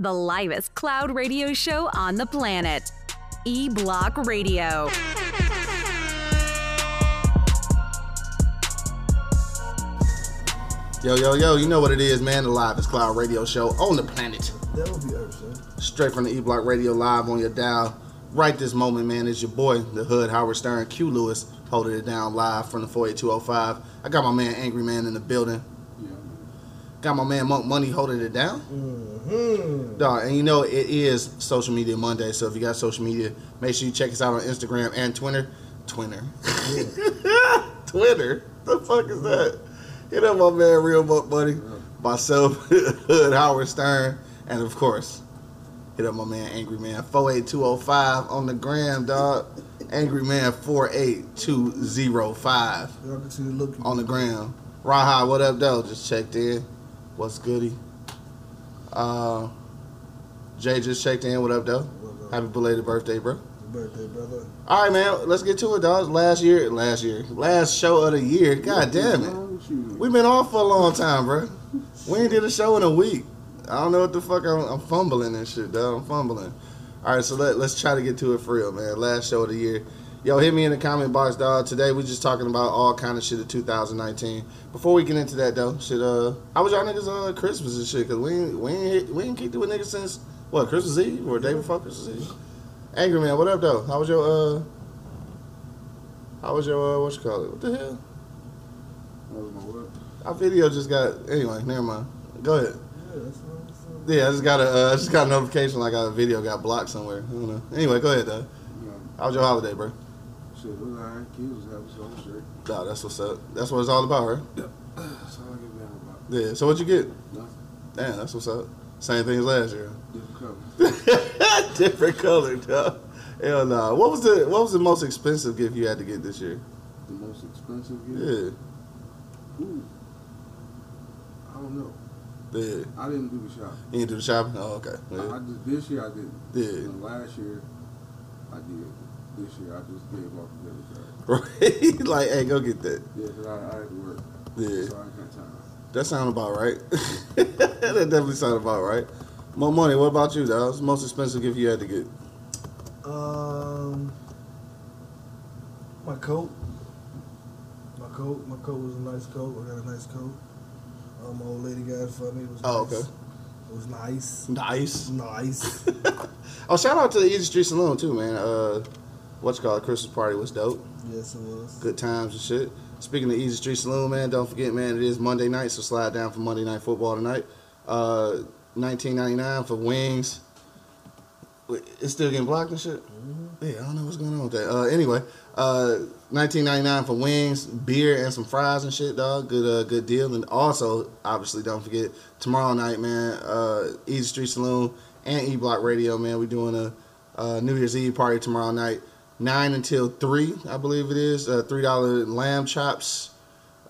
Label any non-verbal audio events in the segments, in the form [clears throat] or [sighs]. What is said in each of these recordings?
the livest cloud radio show on the planet. E Block Radio. Yo, yo, yo, you know what it is, man. The livest cloud radio show on the planet. That would be Earth, son. Straight from the E Block Radio live on your dial. Right this moment, man, is your boy, the Hood Howard Stern, Q Lewis, holding it down live from the 48205. I got my man Angry Man in the building. Got my man Monk Money holding it down. Mm. Hmm. Dog, and you know it is Social Media Monday, so if you got social media, make sure you check us out on Instagram and Twitter. Twitter. [laughs] Twitter? The fuck is that? Hit up my man Real Monk Money, myself, [laughs] Hood Howard Stern, and of course, hit up my man Angry Man 48205 on the gram, dog. Angry Man 48205 Y'all continue looking. on the gram. Raha, what up, though? Just checked in. What's goody? Uh, Jay just checked in. What up, though? What up? Happy belated birthday, bro. birthday, brother. All right, man. Let's get to it, dog. Last year, last year, last show of the year. God damn it. We've been off for a long time, bro. We ain't did a show in a week. I don't know what the fuck I'm, I'm fumbling and shit, dog. I'm fumbling. All right, so let, let's try to get to it for real, man. Last show of the year. Yo, hit me in the comment box, dog. Today we just talking about all kind of shit of 2019. Before we get into that though, shit. Uh, how was y'all niggas uh Christmas and shit? Cause we ain't we ain't we ain't kicked it with niggas since what Christmas Eve or day before Christmas Eve. Angry man, what up though? How was your uh? How was your uh? What you call it? What the hell? I was my what? Our video just got anyway. Never mind. Go ahead. Yeah, I just got a uh, I just got a notification like our video got blocked somewhere. I don't know. Anyway, go ahead though. How was your holiday, bro? Shit, alright. Kids was happy, so I'm. Nah, that's what's up. That's what it's all about, right? That's all I a damn about. Yeah. So what'd you get? Nothing. Damn, that's what's up. Same thing as last year. Different color. [laughs] Different color, dog. Hell nah. What was the What was the most expensive gift you had to get this year? The most expensive gift? Yeah. Ooh. I don't know. Yeah. I didn't do the shopping. You didn't do the shopping? Oh, okay. I, Yeah. I just this year I didn't. Yeah. And last year I did. This year I just gave off the debit card. Right. [laughs] like, hey, go get that. Yeah, Yeah, 'cause I, I had to work. Yeah. So I ain't got time. That sound about right. [laughs] that definitely sound about right. Monk Money. What about you, dog? What's the most expensive gift you had to get? Um, my coat. My coat. My coat was a nice coat. I got a nice coat. Um, my old lady got it for me. It was Oh, nice. okay. It was nice. Nice. Nice. [laughs] Oh, shout out to the Easy Street Saloon too, man. Uh, what's called Christmas party was dope. yes, it was. Good times and shit. Speaking of Easy Street Saloon, man, don't forget, man, it is Monday night, so slide down for Monday Night Football tonight. Uh, 19.99 for wings. It's still getting blocked and shit. Yeah, I don't know what's going on with that. Uh, anyway, uh, 19.99 for wings, beer, and some fries and shit, dog. Good, uh, good deal. And also, obviously, don't forget tomorrow night, man. Uh, Easy Street Saloon and E Block Radio, man. We're doing a uh, New Year's Eve party tomorrow night, nine until three, I believe it is. Uh, Three dollar lamb chops.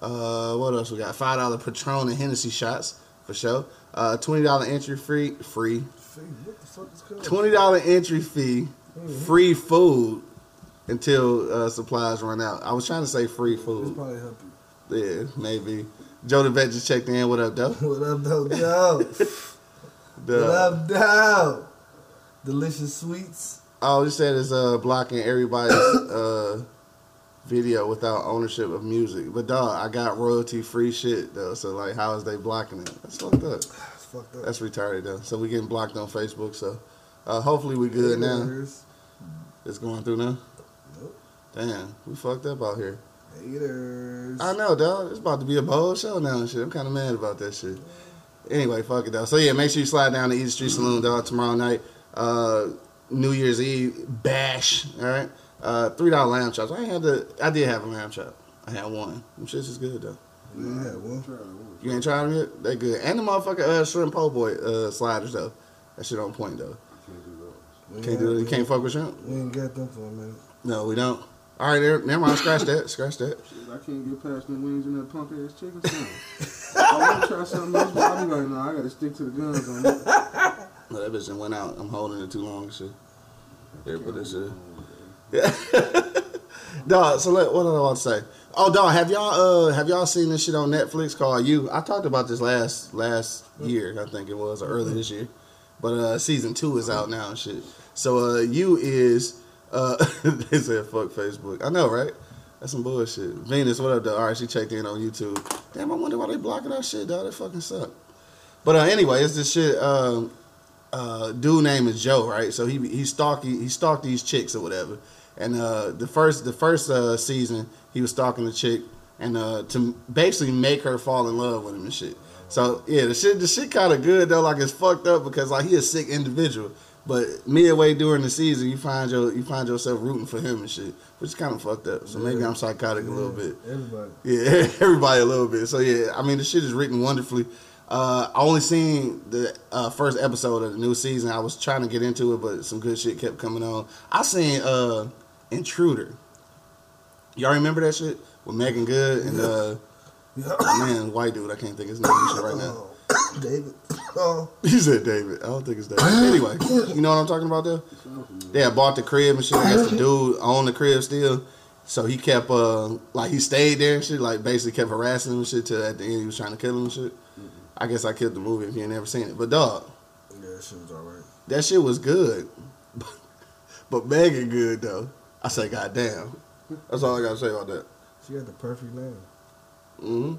Uh, what else we got? Five dollar Patron and Hennessy shots for sure. Uh, twenty dollar entry free, free. Fee, what the fuck is called? Twenty dollar entry fee, free food until uh, supplies run out. I was trying to say free food. probably help you. Yeah, maybe. Joe the vet just checked in. What up, though? [laughs] What up, though, Joe? [laughs] what up, Joe? Delicious sweets. Oh, you said it's uh, blocking everybody's [coughs] uh, video without ownership of music. But dog, I got royalty free shit though. So like, how is they blocking it? That's fucked up. It's fucked up. That's retarded though. So we getting blocked on Facebook. So uh, hopefully we good now. It's going through now. Nope. Damn, we fucked up out here. Haters. I know, dog. It's about to be a bold show now and shit. I'm kind of mad about that shit. Anyway, fuck it, dog. So yeah, make sure you slide down to Easy Street Saloon, dog, tomorrow night. Uh, New Year's Eve bash. All right. Uh, three dollar lamb chops. I had the. I did have a lamb chop. I had one. Them shits is good though. Yeah, well, Try. You ain't tried them yet? They good. And the motherfucker uh, shrimp po' boy uh, sliders though. That shit on point though. Can't do those. Can't do it. You can't fuck with shrimp. We ain't got them for a minute. No, we don't. All right, there. Never mind. Scratch that. Scratch that. [laughs] Shit, I can't get past the wings and that punk ass chicken sandwich. I want to try something else, but I be like, nah, I gotta stick to the guns on that. [laughs] No, that bitch went out. I'm holding it too long and shit. Here, put this shit. Yeah. [laughs] dog, so let, what did I want to say? Oh, dog, have y'all uh have y'all seen this shit on Netflix called You? I talked about this last last year, I think it was, or early this year. but uh, season two is out now and shit. So uh, you is uh, [laughs] they said fuck Facebook. I know, right? That's some bullshit. Venus, what up, though? All right, she checked in on YouTube. Damn, I wonder why they blocking that shit, dog. That fucking suck. But uh, anyway, it's this shit. Um, uh, dude name is Joe, right? So he he stalked he stalked these chicks or whatever. And uh, the first the first uh, season, he was stalking the chick and uh, to basically make her fall in love with him and shit. So yeah, the shit the shit kind of good though. Like it's fucked up because like he a sick individual. But midway during the season, you find your you find yourself rooting for him and shit, which is kind of fucked up. So maybe I'm psychotic a little bit. Everybody. Yeah, [laughs] everybody a little bit. So yeah, I mean the shit is written wonderfully. Uh, I only seen the uh, first episode of the new season. I was trying to get into it, but some good shit kept coming on. I seen uh, Intruder. Y'all remember that shit with Meagan Good and uh, Yeah. man, white dude. I can't think his name shit right now. [coughs] David. [coughs] Oh, He said David. I don't think it's David. Anyway, you know what I'm talking about there? They had bought the crib and shit. I guess the dude owned the crib still. So he kept uh like he stayed there and shit, like basically kept harassing him and shit till at the end he was trying to kill him and shit. I guess I killed the movie if you ain't never seen it. But dog, yeah, that shit was alright. that shit was good. [laughs] but Meagan Good though. I say goddamn. That's all I gotta say about that. She had the perfect name. Mm-hmm.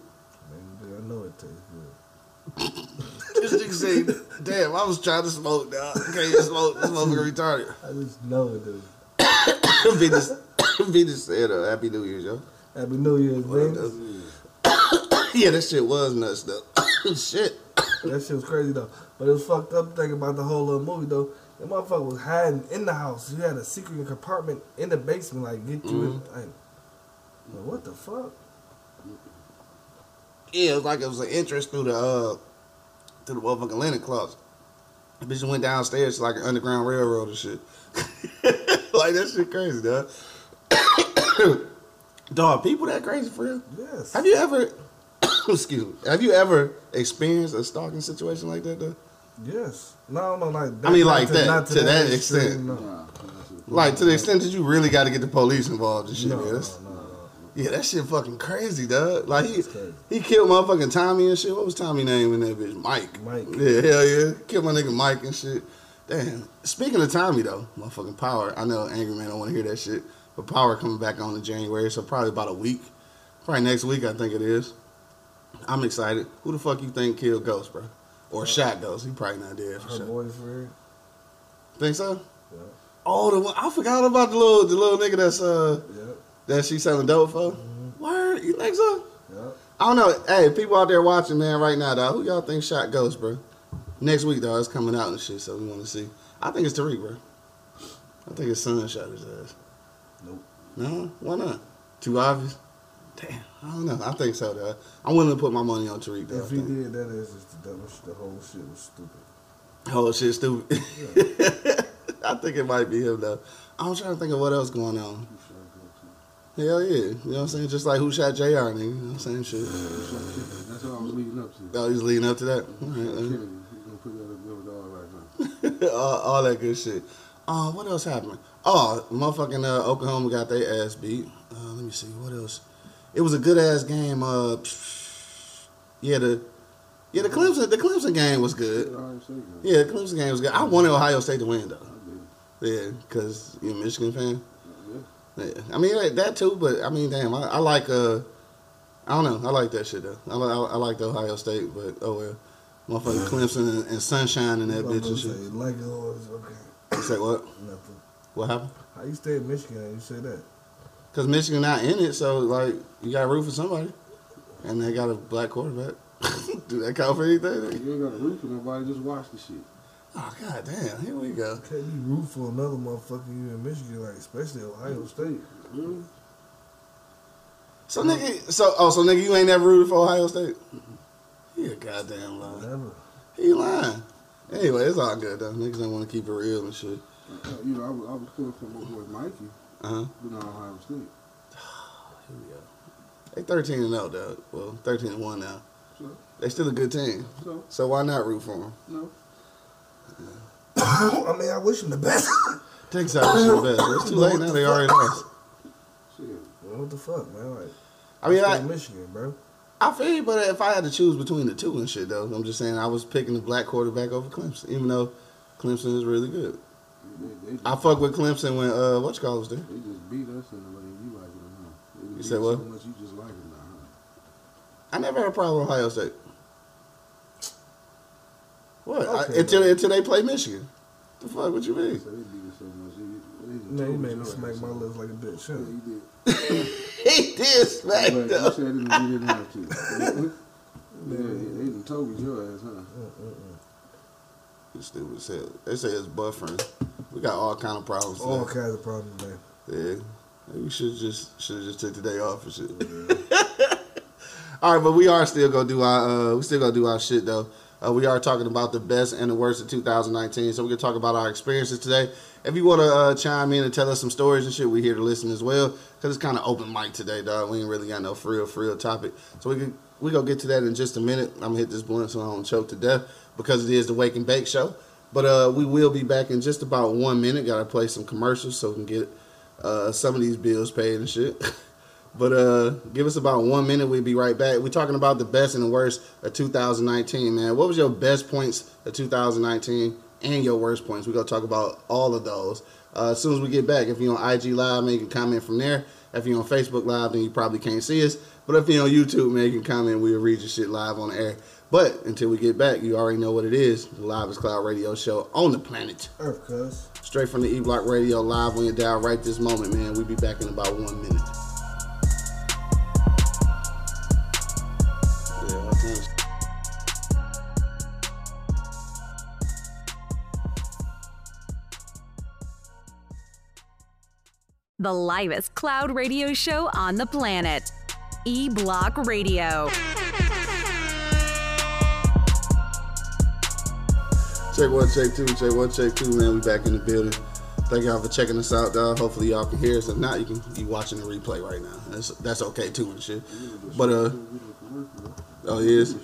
Man, I know it tastes good. [laughs] This nigga say, damn, I was trying to smoke, dog. I can't even smoke. This motherfucker retarded. [laughs] I just know it, dude. [coughs] Venus, [coughs] Venus said, uh, Happy New Year's, yo. Happy New Year's, man. [laughs] yeah, that shit was nuts, though. [coughs] shit. That shit was crazy though. But it was fucked up thinking about the whole little movie though. The motherfucker was hiding in the house. He had a secret compartment in the basement, like get you in. Like, like, what the fuck? Yeah, it was like it was an entrance through the, uh, through the motherfucking linen closet. The bitch went downstairs to like an underground railroad and shit. [laughs] like, that shit crazy, dog. [coughs] dog, people that crazy for real? Yes. Have you ever, excuse me, have you ever experienced a stalking situation like that, though? Yes. No, no, like. I mean, not like that, to that extreme, extent. No. Nah, Like, to the extent that you really got to get the police involved and shit, No, man. no, That's- no, no. Yeah, that shit fucking crazy, dog. Like he crazy. he killed motherfucking Tommy and shit. What was Tommy name in that bitch? Mike. Mike. Yeah, hell yeah. Killed my nigga Mike and shit. Damn. Speaking of Tommy though, motherfucking Power. I know Angry Man don't want to hear that shit, but Power coming back on in January, so probably about a week. Probably next week, I think it is. I'm excited. Who the fuck you think killed Ghost, bro? Or shot Ghost? He probably not dead for Her sure. boyfriend. Think so? Yeah. Oh, the one, I forgot about the little the little nigga that's uh Yeah. that she selling dope for. Mm-hmm. Word? You think so? Yeah. I don't know. Hey, people out there watching, man, right now, dog. Who y'all think shot Ghost, bro? Next week, dog, it's coming out and shit, so we want to see. I think it's Tariq, bro. I think his son shot his ass. Nope. No? Why not? Too obvious? Damn, I don't know. I think so, dog. I'm willing to put my money on Tariq, though. If he did, that is just the. The whole shit was stupid. Whole shit stupid. [laughs] I think it might be him, though. I'm trying to think of what else going on. Hell yeah. You know what I'm saying? Just like who shot JR, nigga. You know what I'm saying? Shit. That's what I was leading up to. Oh, he's leading up to that? All right, Kennedy, he's gonna put that up there with all right now. [laughs] all, all that good shit. Uh, what else happened? Oh, motherfucking uh, Oklahoma got their ass beat. Uh, let me see what else. It was a good ass game. Uh, yeah, the yeah the Clemson the Clemson game was good. Ohio State, man. Yeah, the Clemson game was good. I wanted Ohio State to win though. Yeah, cause you're a Michigan fan. Yeah. I mean that, that too, but I mean, damn, I, I like uh, I don't know, I like that shit though. I, I, I like the Ohio State, but oh well, motherfucking Clemson and, and Sunshine and that bitch and shit. Like it was okay. You say what? Nothing. What happened? How you stay in Michigan and you say that? Because Michigan not in it, so like you got to root for somebody, and they got a black quarterback. [laughs] Do that count for anything? You ain't got to root for nobody, just watch the shit. Oh god damn! Here we go. Can't you root for another motherfucker you in Michigan, like especially Ohio State? Really? So nigga, so oh, so nigga, you ain't never rooted for Ohio State? He a goddamn lie. Never. He lying. Anyway, it's all good though. Niggas don't want to keep it real and shit. Uh, you know, I was, I was pulling for my boy Mikey, Uh huh. but not Ohio State. [sighs] Here we go. They thirteen and zero, though. Well, thirteen and one now. So, They still a good team. so, So why not root for them? no. [coughs] I mean, I wish them the best. [coughs] Texas out the best. It's too late now. They already lost. Shit. Well, what the fuck, man? Like, I mean, stay I, in Michigan, bro. I feel you, but if I had to choose between the two and shit, though, I'm just saying I was picking the black quarterback over Clemson, even though Clemson is really good. They, they, just, I fuck with Clemson when uh what you call was there. they just beat us in the way you like it, huh? They You said what? So much you just like it now, huh? I never had a problem with Ohio State. What? I- until man. until they play Michigan. The fuck? What you mean? So they beat us so much. You, they just Man, you told made me smack my up. lips like a bitch. Yeah, Huh? you did. [laughs] he did smack But you them. said it didn't have to. [laughs] yeah, they done told your ass, huh? Mm-mm-mm. Stupid as hell. They say it's buffering. We got all kind of problems. All today. kinds of problems, man. Yeah. Maybe we should just should have just took the day off and shit. [laughs] All right, but we are still gonna do our uh, we still gonna do our shit though. Uh, we are talking about the best and the worst of 2019, so we're gonna talk about our experiences today. If you want to uh, chime in and tell us some stories and shit, we here to listen as well. Cause it's kind of open mic today, dog. We ain't really got no for real, for real topic, so we can we gonna get to that in just a minute. I'm gonna hit this blunt so I don't choke to death because it is the Wake and Bake show. But uh, we will be back in just about one minute. Got to play some commercials so we can get uh, some of these bills paid and shit. [laughs] but uh, give us about one minute. We'll be right back. We're talking about the best and the worst of 2019, man. What was your best points of 2019 and your worst points? We're going to talk about all of those. Uh, as soon as we get back, if you're on IG Live, man, you can comment from there. If you're on Facebook Live, then you probably can't see us. But if you're on YouTube, man, you can comment. We'll read your shit live on air. But until we get back, you already know what it is. The Live is Cloud radio show on the planet. Earth, cuz. Straight from the E Block Radio live on your dial right this moment, man. We'll be back in about one minute. Yeah, I think. The livest cloud radio show on the planet. E Block Radio. Check one, check two, check one, check two, man. We back in the building. Thank y'all for checking us out, dog. Hopefully y'all can hear us. If not, you can be watching the replay right now. That's that's okay too and shit. But uh, oh yes.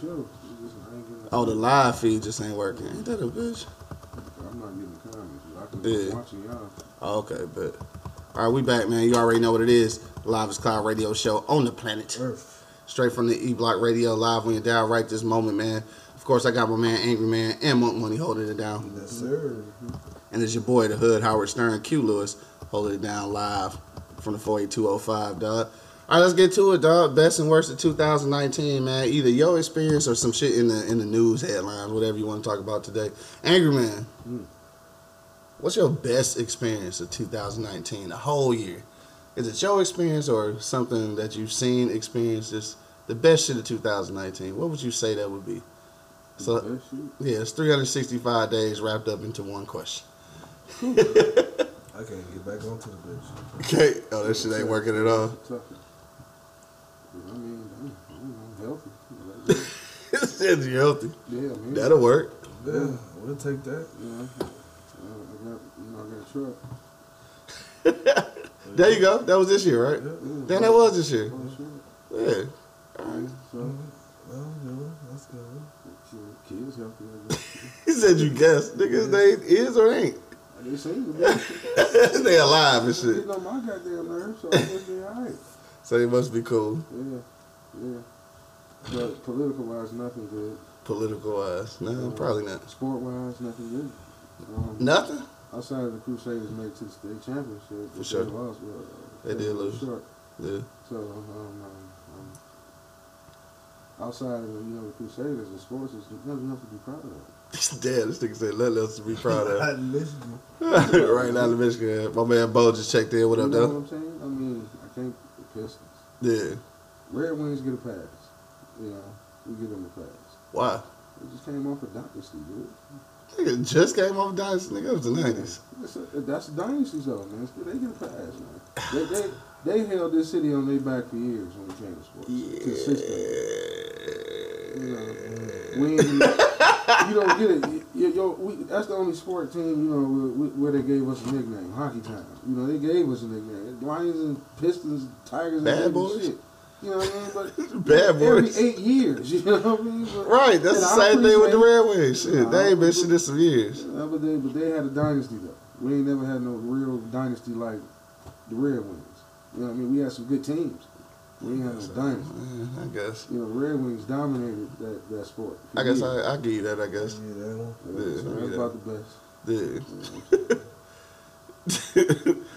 Oh, the live feed just ain't working. Ain't that a bitch? I'm not getting the comments. I can Yeah. watching y'all. Oh, okay, but all right, we back, man. You already know what it is. Live is Cloud Radio Show on the planet. Earth. Straight from the E Block Radio live on your dial right this moment, man. Of course, I got my man Angry Man and Monk Money holding it down. Yes, sir. And it's your boy, the Hood, Howard Stern, Q Lewis, holding it down live from the 48205, dog. All right, let's get to it, dog. Best and worst of 2019, man. Either your experience or some shit in the in the news headlines, whatever you want to talk about today. Angry Man, hmm. what's your best experience of 2019, the whole year? Is it your experience or something that you've seen, experienced, just the best shit of 2019? What would you say that would be? So, yeah, it's 365 days wrapped up into one question. I can't get back onto the bitch. Okay. Oh, that shit ain't working at all. I mean, I don't know, healthy. [laughs] Said you healthy. Yeah, man. That'll work. Yeah, we'll take that. Uh, I got, you know, I got a truck. [laughs] There you go. That was this year, right? Yeah, Then that was this year. I got a truck. Yeah. Yeah, so, Well, good. That's good. Kids [laughs] healthy. He said you guessed. Niggas, they is or ain't. They seem [laughs] they alive and They shit. know my goddamn nerves, so I guess they alright. So they must be cool. Yeah, yeah. But political wise, nothing good. Political wise. No, probably not. Sport wise, nothing good. Um, Nothing? Outside of the Crusaders made it to the state championship, For sure. They lost. Well, They did fell lose. Short. Yeah. So, um, um, outside of you know the Crusaders, and sports there's nothing else to be proud of. [laughs] Damn, this nigga said nothing else to be proud of. [laughs] you. [laughs] right now in Michigan. My man Bo just checked in. What you up, know though? what I'm saying? I mean, I think the Pistons, Yeah. Red Wings get a pass. You know, we give them a pass. Why? They just came off a dynasty, dude. Nigga just came off Dynasty. Nigga, it was the 90s. It's a, that's dynasty, though, man. They get a pass, man. They, they, they held this city on their back for years when it came to sports. To the sixth grade. You know, we ain't, you don't get it. You, yo, we, that's the only sport team, you know, where, where they gave us a nickname, Hockeytown. You know, they gave us a nickname. Lions and Pistons, Tigers, and Bad boys? shit. You know what I mean? But [laughs] Bad every eight years, [laughs] you know what I mean? But, Right, that's the same thing with the Red Wings. Shit, Nah, they ain't been shit in some years. Yeah, but they but they had a dynasty though. We ain't never had no real dynasty like the Red Wings. You know what I mean? We had some good teams. We ain't had no dynasty. Yeah, I guess. You know, Red Wings dominated that, that sport. I guess years. I I give you that. I guess. Yeah, that one. Yeah, Yeah, so that's get about the best. Yeah. [laughs]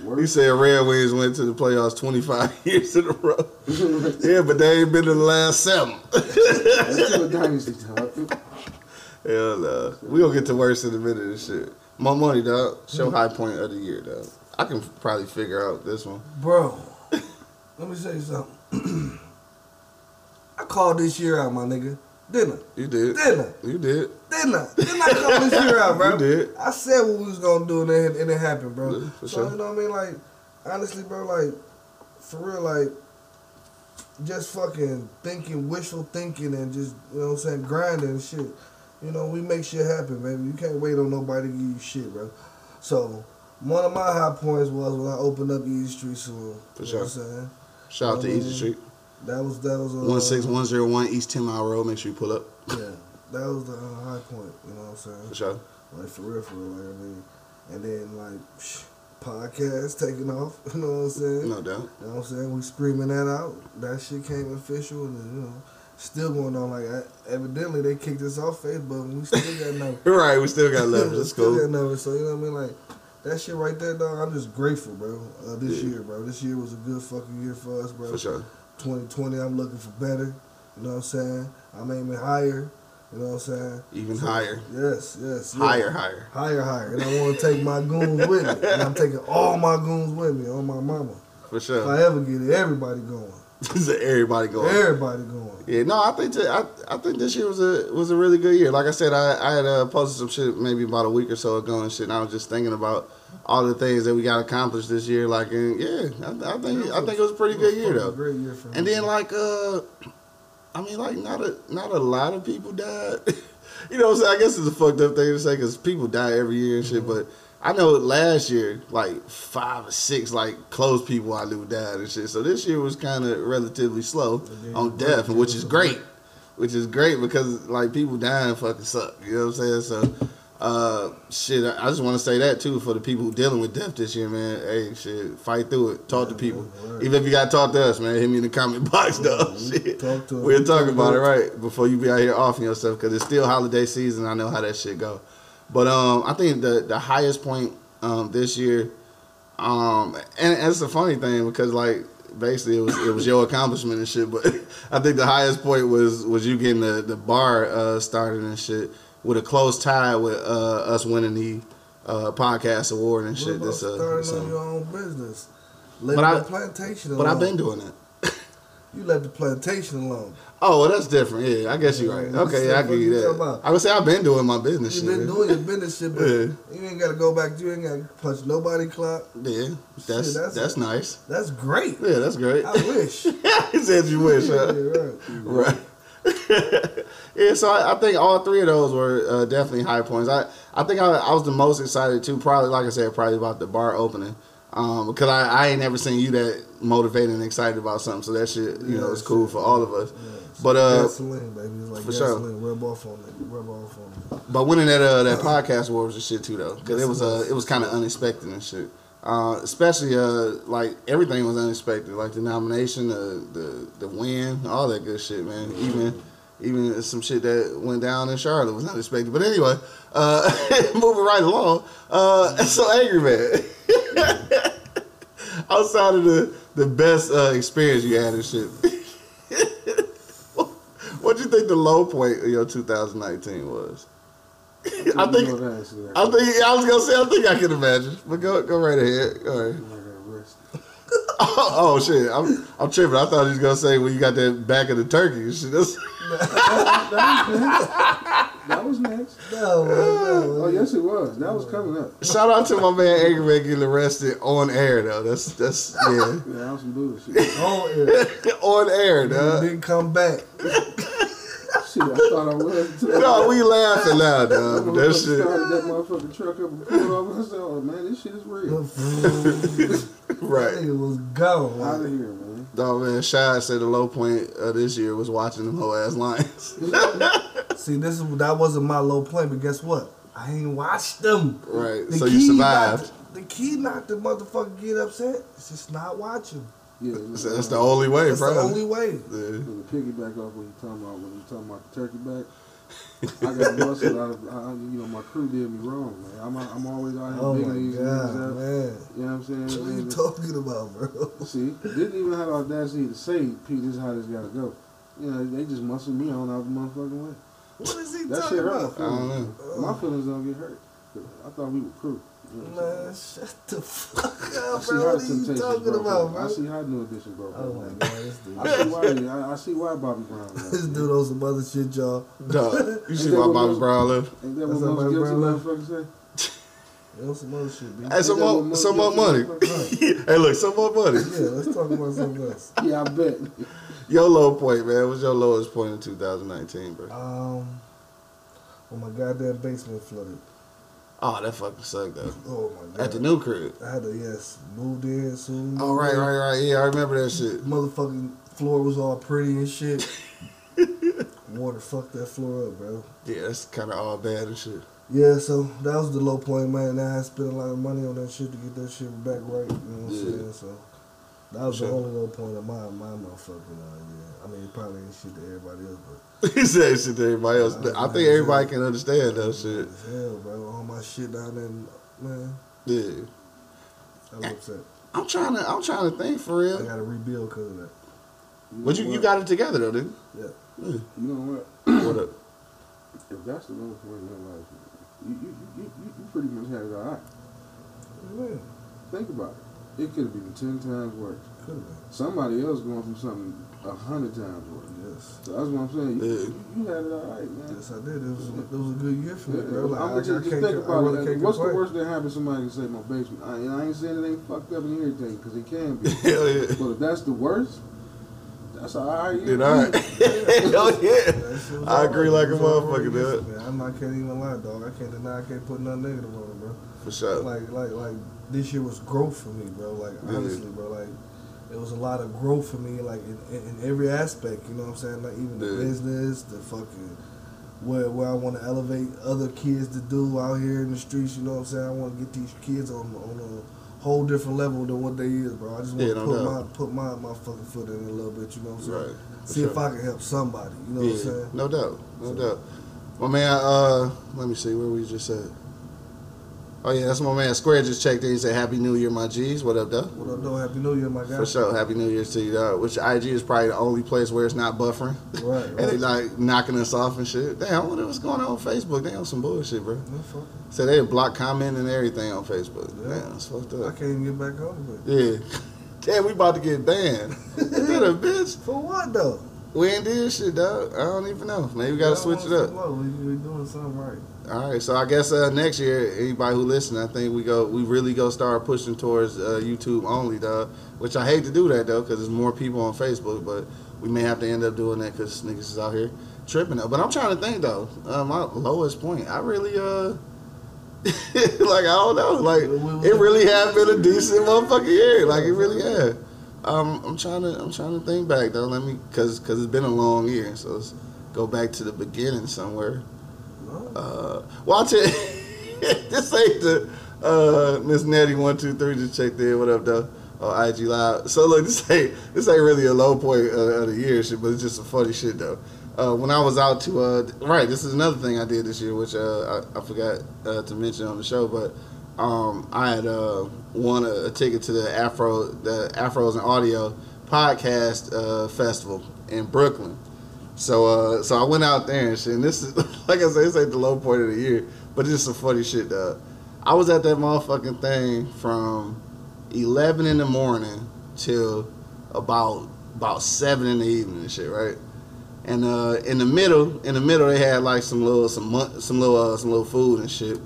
Work. You said Red Wings went to the playoffs 25 [laughs] years in a row. yeah, but they ain't been in the last seven. [laughs] That's still a dynasty, dog. Hell no. We gonna get to worse in a minute and shit. Monk Money, dog. Show mm-hmm. high point of the year, dog. I can probably figure out this one. Bro, let me say something. I called this year out, my nigga. Didn't I? You did. Didn't I? You did. Didn't I? Didn't I call this year out, bro? [laughs] You did. I said what we was gonna do and it, and it happened, bro. Yeah, for so sure. you know what I mean? Like, honestly, bro, like, for real, like, just fucking thinking, wishful thinking, and just you know what I'm saying, grinding and shit. You know, we make shit happen, baby. You can't wait on nobody to give you shit, bro. So one of my high points was when I opened up Easy Street Saloon. For you sure. Know what I'm saying? Shout out to Easy Street. That was that was uh, One six one zero one East Ten Mile Road. Make sure you pull up. Yeah, that was the uh, high point. You know what I'm saying? For sure. Like for real, for real. Like I mean, and then like psh, podcast taking off. [laughs] You know what I'm saying? No doubt. You know what I'm saying? We screaming that out. That shit came official, and you know, still going on. Like I, evidently they kicked us off Facebook, and we still got numbers. [laughs] Right, we still got [laughs] love. That's still got cool. numbers. So you know what I mean? Like that shit right there, dog. I'm just grateful, bro. Uh, this Yeah. year, bro. This year was a good fucking year for us, bro. For sure. 2020, I'm looking for better. You know what I'm saying? I'm aiming higher. You know what I'm saying? Even higher. Yes, yes, yes. Higher, higher. Higher, higher. And I want to take my goons with me. And I'm taking all my goons with me on my mama. For sure. If I ever get it, everybody going. [laughs] Everybody going. Everybody going. Yeah, no, I think I I think this year was a was a really good year. Like I said, I I had uh, posted some shit maybe about a week or so ago and shit. And I was just thinking about all the things that we got accomplished this year. Like, and yeah, I, I think I think it was a pretty good year though. Great year for me. And then like uh, I mean like not a not a lot of people died. [laughs] you know, what I'm saying? I guess it's a fucked up thing to say because people die every year and shit. But I know last year like five or six like close people I knew died and shit. So this year was kind of relatively slow on death, which is great. Which is great because like people dying fucking suck. You know what I'm saying? So. Uh, shit. I I just want to say that too for the people who dealing with death this year, man. Hey, shit, fight through it. Talk to people, even if you got to talk to us, man. Hit me in the comment [laughs] box, though. Shit, talk we'll We talk talk about it right before you be out here offing yourself because it's still holiday season. I know how that shit go, but um, I think the the highest point um this year, um, and, and it's a funny thing because like basically it was it was your accomplishment and shit, but [laughs] I think the highest point was was you getting the the bar uh started and shit with a close tie with uh us winning the uh podcast award and shit. This uh, starting this, on your own business. Leave I- the plantation but. I've been doing that. You left the plantation alone. Oh, well, that's different. Yeah, I guess you're right. Okay, what I give you that. I would say I've been doing my business You've been doing your business shit, but Yeah. you ain't got to go back. You ain't got to punch nobody clock. Yeah, that's Shit, that's, that's- nice. That's great. Yeah, that's great. I wish. [laughs] he said you wish, yeah, huh? right. Right. [laughs] yeah, so I, I think all three of those were uh, definitely high points. I, I think I, I was the most excited too. Probably, like I said, probably about the bar opening, um, because I, I ain't never seen you that motivated and excited about something. So that shit, you Yeah, know, it's cool shit. for all of us. Yeah. But uh, gasoline, baby. It's like for sure. gasoline. Rub off on it. Rub off on it. But winning that uh, that podcast awards and shit too though, because Yes, it was uh, it was kind of unexpected and shit. Uh, especially uh, like everything was unexpected, like the nomination, the the the win, all that good shit, man. Even even some shit that went down in Charlotte was unexpected. But anyway, uh, [laughs] moving right along. Uh, so angry man. [laughs] Outside of the the best uh, experience you had and shit. [laughs] What do you think the low point of your 2019 was? I think I think I was gonna say I think I can imagine, but go go right ahead. All right. question. I got arrested. Oh, [laughs] oh, shit, I'm I'm tripping. I thought he was gonna say when you got that back of the turkey and shit. That's, That was next. No, man, no. Oh yes, it was. That was coming up. shout out to my man Angry Man getting arrested on air though. That's that's yeah Yeah, that was some bullshit. Oh, yeah. on air, [laughs] though. didn't come back. [laughs] Shit, I thought I was. [laughs] No, we laughing now, That dog. That motherfucker shit, started that motherfucking truck up and pulled off. I said, "Oh man, this shit is real." [laughs] right? It was gone. Out of here, man. Dog man, Shy said the low point of this year was watching them whole ass lions. [laughs] See, this is that wasn't my low point, but guess what? I ain't watched them. right, The so you survived. Not, the key not to motherfucker get upset. It's just not watching. Yeah, So that's the only way, That's bro. the only way. Yeah. To piggyback off what you're talking about when you're talking about the turkey back. I got busted out of, I, you know, my crew did me wrong, man. I'm, I'm always out here Oh digging these god, niggas up. man. You know what I'm saying? What are you And- talking about, bro? [laughs] See, didn't even have the audacity to say, Pete, this is how this gotta go. You know, they just muscled me on out the motherfucking way. What is he That talking shit hurt my about? I don't feelings. know. My feelings don't get hurt. I thought we were crew. You know what I'm Man, shut the fuck up, bro. What are you talking broke about, bro? I see how New Edition broke up. Oh my god, this dude. I see why. I, I see why Bobby Brown. left. this dude on some other shit, y'all. Dog, you [laughs] see Ain't why Bobby Brown left? Ain't that That's what most Bobby guilty Brown left. motherfuckers say? You some other shit, B. Hey, some that more, some more guilty money. [laughs] hey, look, some more money. Yeah, let's talk about something else. [laughs] Yeah, I bet. Your low point, man. What's your lowest point in 2019, bro? Um, when my goddamn basement flooded. Oh, that fucking sucked though. Oh my god. At the new crib. I had to yes, moved in soon. Oh, right, right, right. Yeah, I remember that shit. Motherfucking floor was all pretty and shit. [laughs] Water fucked that floor up, bro. Yeah, that's kind of all bad and shit. Yeah, so that was the low point, man. Now I spent a lot of money on that shit to get that shit back right. You know what I'm Yeah. saying? So that was Sure. the only low point of my my motherfucking uh, yeah. I mean, it probably ain't shit to everybody else, but [laughs] he said shit to everybody else. I think everybody can understand that shit. as hell, bro. All my shit down there, man. Yeah. I was upset. I'm trying to, I'm trying to think for real. I got to rebuild because of that. But you, you got it together though, didn't Yeah. you? You know what? What up? [clears throat] If that's the lowest point in your life, you, you, you, you, you pretty much had it all right. Man, Think about it. It could have been ten times worse. could have been. Somebody else going through something a hundred times worse. Yes. So that's what I'm saying. You, Yeah. you, had it all right, man. Yes, I did. It was, it was a good year for me, Yeah, bro. Like, I'm I, I just, think about really it. What's the worst that happens? Somebody can say my basement. I, I ain't saying it ain't fucked up and everything because it can be. [laughs] Hell yeah. but if that's the worst, that's all right. All right. [laughs] Hell yeah. That shit was I agree like a motherfucker, dude. [laughs] Man, I'm not, I can't even lie, dog. I can't deny. I can't put nothing negative on it, bro. For sure. Like, like, like this year was growth for me, bro. Like, Yeah. honestly, bro. Like, it was a lot of growth for me, like in, in, in every aspect. You know what I'm saying? Like even the business, the fucking where where I want to elevate other kids to do out here in the streets. You know what I'm saying? I want to get these kids on on a whole different level than what they is, bro. I just want Yeah, to put doubt. my put my my fucking foot in a little bit. You know what I'm saying? Right. See if. I can help somebody. You know what I'm saying? no doubt, no doubt. My man, uh, let me see where we just at. Oh yeah, that's my man. Square just checked in. He said, "Happy New Year, my G's." What up, though? What up, though? Happy New Year, my guy. For sure, Happy New Year to you, dog. Which IG is probably the only place where it's not buffering, Right, [laughs] and they like knocking us off and shit. Damn, I wonder what's going on on Facebook. They on some bullshit, bro. No, fuck it. Said they block commenting and everything on Facebook. Yeah. Damn, it's fucked I can't even get back on it. Yeah. [laughs] Damn, we about to get banned. [laughs] That a bitch? For what though? We ain't did shit, dog. I don't even know. Maybe we gotta switch it up. Low. We, we doing something right. All right, so I guess uh, next year, anybody who listens, I think we go, we really go start pushing towards uh, YouTube only, dog. Which I hate to do that though, because there's more people on Facebook, but we may have to end up doing that because niggas is out here tripping. Though. But I'm trying to think though, uh, my lowest point, I really, uh, [laughs] like I don't know, like it really have been a decent motherfucking year, like it really had. Um, I'm trying to, I'm trying to think back though. Let me, cause, cause it's been a long year, so let's go back to the beginning somewhere. Uh, watch it. this ain't the uh, Miss Nettie one two three just checked in. What up, though? On IG Live. So look, this ain't this ain't really a low point of the year, shit, but it's just some funny shit though. Uh, when I was out to uh, right, this is another thing I did this year, which uh, I, I forgot uh, to mention on the show, but um, I had uh, won a, a ticket to the Afro the Afros and Audio podcast uh, festival in Brooklyn. So uh, so I went out there and shit. And this is [laughs] like I said, this ain't the low point of the year, but it's just some funny shit, Though. I was at that motherfucking thing from eleven in the morning till about about seven in the evening and shit, right? And uh, in the middle, in the middle, they had like some little some some little uh, some little food and shit.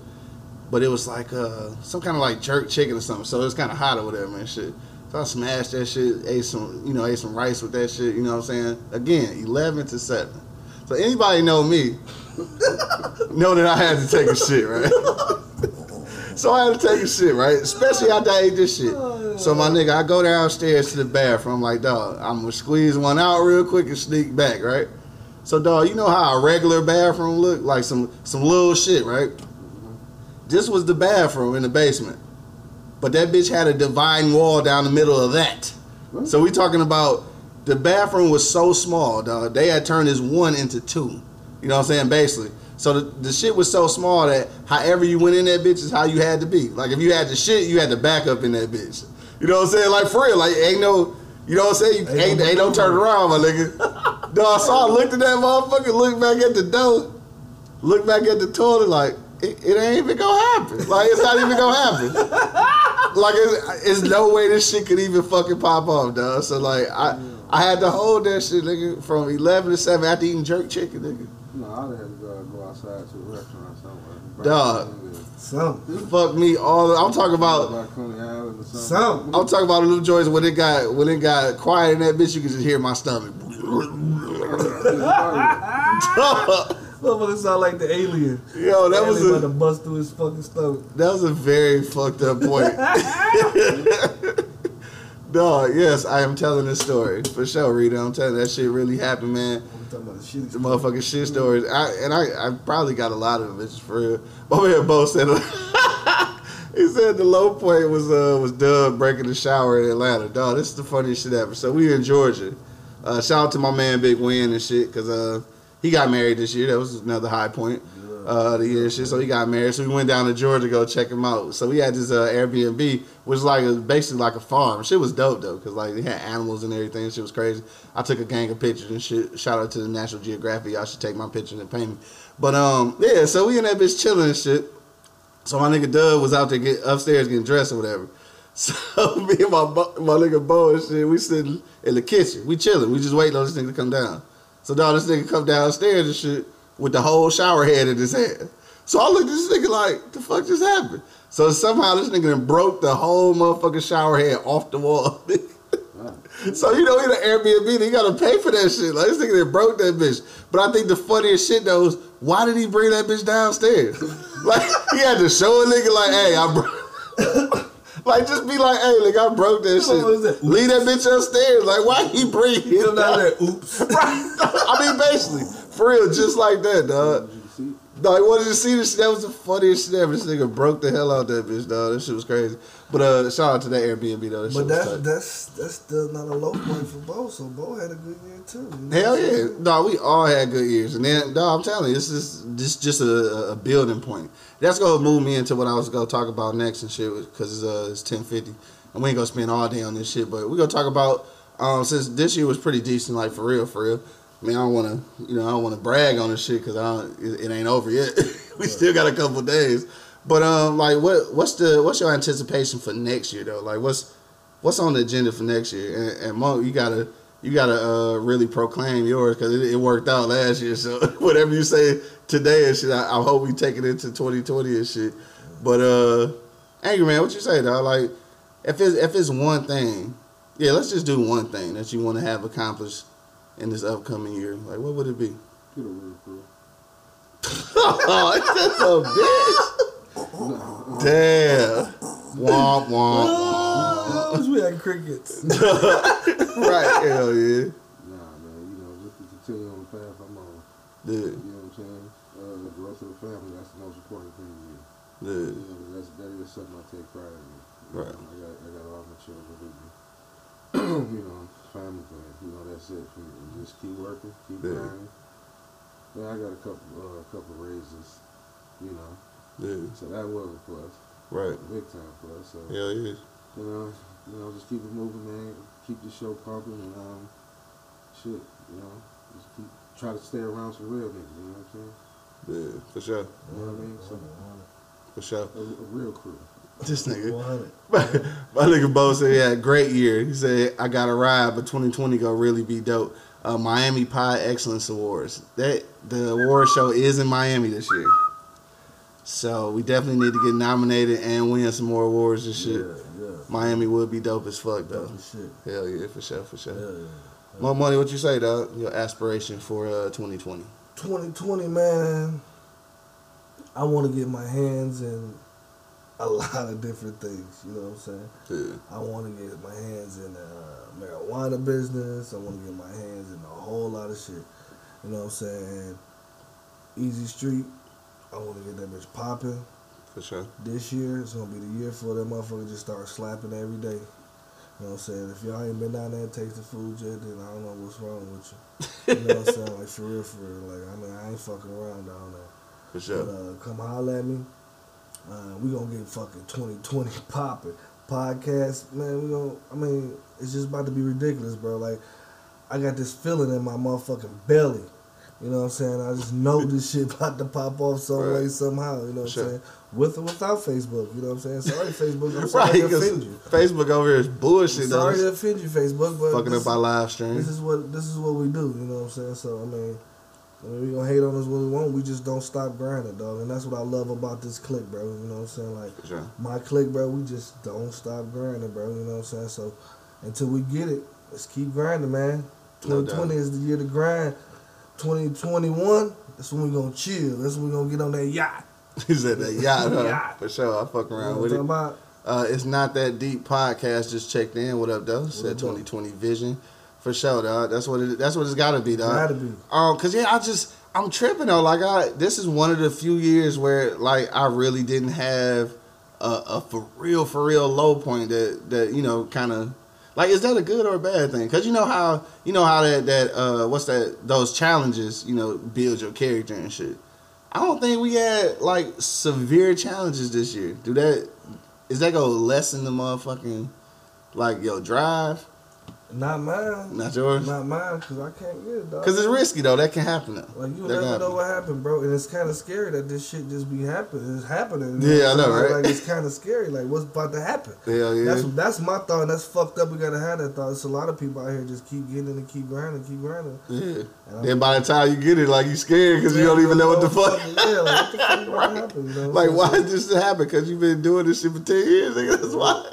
But it was like uh, some kind of like jerk chicken or something. So it was kind of hot or whatever man, shit. So I smashed that shit, ate some, you know, ate some rice with that shit. You know what I'm saying? Again, eleven to seven. So anybody know me, [laughs] know that I had to take a shit, right? [laughs] so I had to take a shit, right? Especially after I ate this shit. So my nigga, I go downstairs to the bathroom. I'm like, dog, I'm gonna squeeze one out real quick and sneak back, right? So dog, you know how a regular bathroom look like some some little shit, right? This was the bathroom in the basement, but that bitch had a dividing wall down the middle of that. So we talking about the bathroom was so small, dog. They had turned this one into two. You know what I'm saying? Basically. So the, the shit was so small that however you went in that bitch is how you had to be. Like if you had the shit, you had to back up in that bitch. You know what I'm saying? Like for real, like ain't no, you know what I'm saying? Ain't ain't, no ain't no turn around, my nigga. [laughs] Dog, so I looked at that motherfucker, looked back at the door, looked back at the toilet, like it, it ain't even gonna happen. Like it's not even gonna happen. like it's, it's no way this shit could even fucking pop off, dog. So like I I had to hold that shit, nigga, from eleven to seven after eating jerk chicken, nigga. No, I'd have had to go, go outside to a restaurant somewhere. Dog. Something. Fuck me all. I'm talking about. About Coney Island or something. Something. I'm talking about the little joints when it got when it got quiet in that bitch. You could just hear my stomach. [laughs] [laughs] Motherfucker sound like the alien. Yo, that was about to a bust through his fucking stomach. that was a very fucked up point. [laughs] [laughs] Dog, yes, I am telling this story for sure, Rita. I'm telling you, that shit really happened, man. I'm talking about the The motherfucking shit stories. I, and I, I probably got a lot of them, bitches for real. My man Bo said [laughs] he said the low point was uh was Doug breaking the shower in Atlanta. Dog, this is the funniest shit ever. So we in Georgia. Uh, shout out to my man Big Win and shit, cause uh he got married this year. That was another high point uh the year shit. So he got married. So we went down to Georgia to go check him out. So we had this uh, Airbnb, which was like a, basically like a farm. Shit was dope though, cause like they had animals and everything. Shit was crazy. I took a gang of pictures and shit. Shout out to the National Geographic. Y'all should take my pictures and pay me. But um yeah, so we in that bitch chilling and shit. So my nigga Doug was out there get upstairs getting dressed or whatever. [laughs] So me and my my nigga Bo and shit, we sitting in the kitchen. We chilling. We just waiting on this nigga to come down. So now this nigga come downstairs and shit with the whole shower head in his hand. So I looked at this nigga like, the fuck just happened? So somehow this nigga done broke the whole motherfucking shower head off the wall. [laughs] So you know, in an Airbnb, they gotta pay for that shit. Like this nigga that broke that bitch. But I think the funniest shit though is why did he bring that bitch downstairs? [laughs] like he had to show a nigga like, hey, I broke. [laughs] like just be like, hey, like I broke that shit. that? Leave that bitch upstairs. Like why he bring him down down? there, oops. [laughs] I mean, basically, for real, just like that, dog. Did you see? Dog, what did you see this? That was the funniest shit ever. This nigga broke the hell out that bitch, dog. This shit was crazy. But uh, shout out to that Airbnb though. That But that's that's that's still not a low point for Bo. So Bo had a good year too. you know Hell yeah, dog. We all had good years, and then, dog, I'm telling you, this is this just a, a building point. That's gonna move me into what I was gonna talk about next and shit, because it's uh it's 10:50, and we ain't gonna spend all day on this shit. But we gonna talk about um since this year was pretty decent, like for real, for real. I mean, I don't want to, you know, I don't want to brag on this shit because I don't, it, it ain't over yet. [laughs] we still got a couple days. But um, like, what what's the what's your anticipation for next year though? Like, what's what's on the agenda for next year? And, and Mo, you gotta you gotta uh, really proclaim yours because it, it worked out last year. So [laughs] whatever you say today and shit, I, I hope we take it into 2020 and shit. But uh, angry man, what you say though? Like, if it's if it's one thing, yeah, let's just do one thing that you want to have accomplished in this upcoming year. Like, what would it be? Get a real crew. oh, just a bitch. Damn. Womp womp Oh, I wish we had crickets. [laughs] right, hell yeah. Nah, man, you know, just to continue on the path I'm on. Yeah, You know what I'm saying? Uh, the growth of the family, that's the most important thing to me. yeah. You know, that's, that is something I take pride in. You Right. know, I got, I got all my children with me. [clears throat] you know, family thing. You know, that's it for me. Just keep working, keep Yeah. grinding. Yeah, I got a couple, uh, couple raises. You know, Yeah, so that was a plus, right. a big time plus. So Yeah, yeah. you know, you know, just keep it moving, man. Keep the show pumping, and um, shit, you know, just keep try to stay around some real niggas. You know what I'm saying? Yeah, for sure. You know what I mean? So, For sure. a, a real crew. This nigga. 100. [laughs] My nigga Bo said he had a great year. He said, I got a ride, but 2020 gonna really be dope. Uh, Miami Pie Excellence Awards. That the award show is in Miami this year. So we definitely need to get nominated and win some more awards and shit. Yeah, yeah. Miami would be dope as fuck though. Shit. Hell yeah, for sure, for sure. Yeah, yeah. Monk Money, what you say, dog? Your aspiration for uh, 2020. 2020, man. I want to get my hands in a lot of different things. You know what I'm saying? Yeah. I want to get my hands in the uh, marijuana business. I want to get my hands in a whole lot of shit. You know what I'm saying? Easy Street. I want to get that bitch popping. For sure. This year, it's gonna be the year for that motherfucker just start slapping every day. You know what I'm saying? If y'all ain't been down there and taste the food yet, then I don't know what's wrong with you. You know what I'm saying? [laughs] Like for real, for real. Like I mean, I ain't fucking around down there. For sure. But uh, come holler at me. Uh, we gonna get fucking 2020 [laughs] popping. Podcast, man. We gonna. I mean, it's just about to be ridiculous, bro. Like, I got this feeling in my motherfucking belly. You know what I'm saying? I just know [laughs] this shit about to pop off some Right. way somehow. You know what Sure. I'm saying? With or without Facebook. You know what I'm saying? Sorry, [laughs] Facebook. I'm sorry right, to offend you. Facebook over here is I'm bullshit. sorry though. to offend you, Facebook, but Fucking this, up our live stream. this is what this is what we do. You know what I'm saying? So I mean, we gonna hate on us when we want. We just don't stop grinding, dog. And that's what I love about this click, bro. You know what I'm saying? Like sure. my click, bro. We just don't stop grinding, bro. You know what I'm saying? So until we get it, let's keep grinding, man. No 2020 is the year to grind. 2021, that's when we gonna chill. That's when we gonna get on that yacht. [laughs] He said that yacht, huh? Yacht. For sure. I fuck You know around what with it. about? Uh, it's not that deep podcast. Just checked in. What up, though? Said up, though? 2020 vision. For sure, dog. That's what it. That's what it's got to be, dog. Gotta be. Um, cause yeah, I just I'm tripping though. Like I, this is one of the few years where like I really didn't have a, a for real, for real low point that that you know kind of like is that a good or a bad thing? Cause you know how you know how that that uh what's that those challenges you know build your character and shit. I don't think we had like severe challenges this year. Do that? Is that gonna lessen the motherfucking like your drive? Not mine. Not yours. Not mine, cause I can't get it, dog. Cause it's risky though. That can happen though. Like you That never know what happened, bro, and it's kind of scary that this shit just be happening. It's happening. Yeah, I know, right? Like it's kind of scary. Like what's about to happen? Hell yeah. That's that's my thought. And that's fucked up. We gotta have that thought. It's a lot of people out here just keep getting it and keep grinding, keep grinding. Yeah. And Then by the time you get it, like you scared because you don't even know what the fuck. Yeah, like what the fuck? [laughs] You know like why did this happen? Because you've been doing this shit for ten years, nigga. That's why.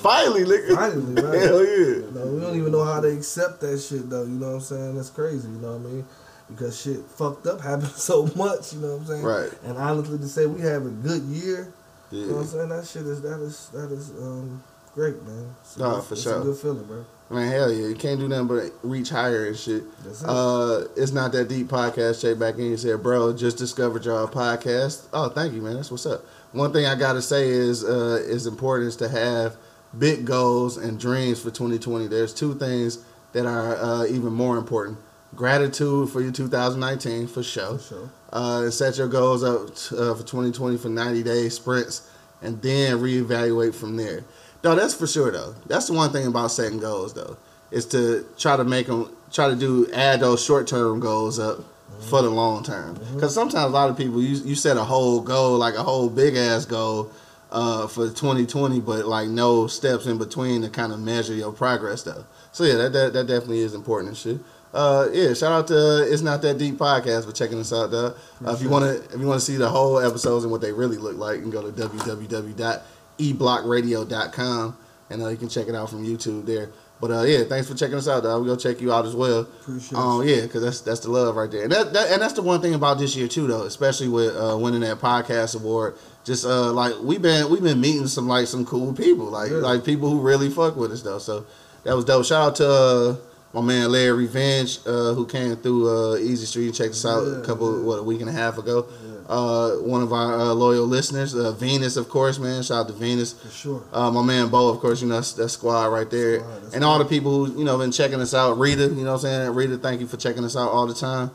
Finally, nigga. Finally, [laughs] right? Hell yeah. You know, we don't even know how to accept that shit though. You know what I'm saying? That's crazy. You know what I mean? Because shit fucked up [laughs] happened so much. You know what I'm saying? Right. And honestly, to say we have a good year. You know what I'm saying? That shit is that is that is um great, man. It's Nah, good- for it's sure. a good feeling, bro. Man, hell yeah. You can't do nothing but reach higher and shit. That's it. Uh, it's not that deep podcast. Check back in and said, bro, just discovered y'all podcast. Oh, thank you, man. That's what's up. One thing I gotta say is, uh, is important is to have big goals and dreams for 2020. There's two things that are uh, even more important. Gratitude for your 2019 for sure. For sure. Uh, set your goals up uh, for 2020 for 90 day sprints, and then reevaluate from there. No, that's for sure though. That's the one thing about setting goals though, is to try to make them try to do add those short term goals up for the long term. Because sometimes a lot of people you you set a whole goal like a whole big ass goal uh, for 2020, but like no steps in between to kind of measure your progress though. So yeah, that that, that definitely is important and shit. Uh, yeah, shout out to it's not that deep podcast for checking us out. Though. Uh, if you want to, if you want to see the whole episodes and what they really look like, you can go to www.eblockradio.com and uh, you can check it out from YouTube there. But uh, yeah, thanks for checking us out. Though. We gonna check you out as well. Appreciate Um, yeah, because that's that's the love right there, and that, that and that's the one thing about this year too, though, especially with uh, winning that podcast award. Just uh, like we've been we've been meeting some like some cool people, like Yeah. like people who really fuck with us though. So that was dope. Shout out to uh, my man Larry Revenge, uh, who came through uh, Easy Street and checked us out a couple yeah. what a week and a half ago. Yeah. Uh, one of our uh, loyal listeners, uh, Venus, of course, man. Shout out to Venus. For sure. Uh, my man Bo, of course, you know, that's, that squad right there. Squad, and all the people who, you know, been checking us out. Rita, you know what I'm saying? Rita, thank you for checking us out all the time.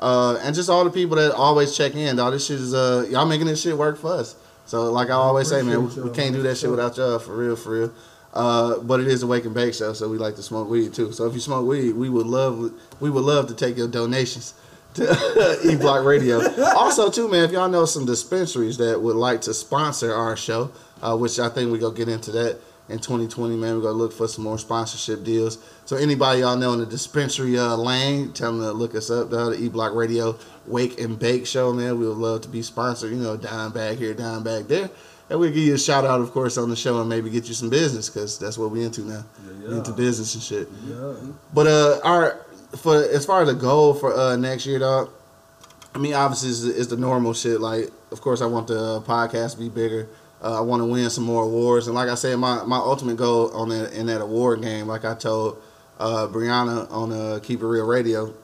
Uh, and just all the people that always check in, dog. This shit is, uh, y'all making this shit work for us. So, like I always say, man, we, we can't do that shit without y'all, for real, for real. Uh, but it is a wake and bake show, so we like to smoke weed too. So if you smoke weed, we would love, we would love to take your donations to [laughs] E Block Radio. also, too, man, if y'all know some dispensaries that would like to sponsor our show, uh, which I think we go get into that in 2020, man, we're gonna look for some more sponsorship deals. So anybody y'all know in the dispensary uh, lane, tell them to look us up, though, the E Block Radio Wake and Bake Show, man. We would love to be sponsored, you know, down bag here, down bag there. And we'll give you a shout out, of course, on the show and maybe get you some business because that's what we're into now. Yeah, We into business and shit. Yeah. But uh, our for as far as the goal for uh next year, dog. I mean, obviously, it's, it's the normal shit. Like, of course, I want the uh, podcast to be bigger. Uh, I want to win some more awards, and like I said, my, my ultimate goal on that in that award game, like I told uh, Brianna on uh, Keep It Real Radio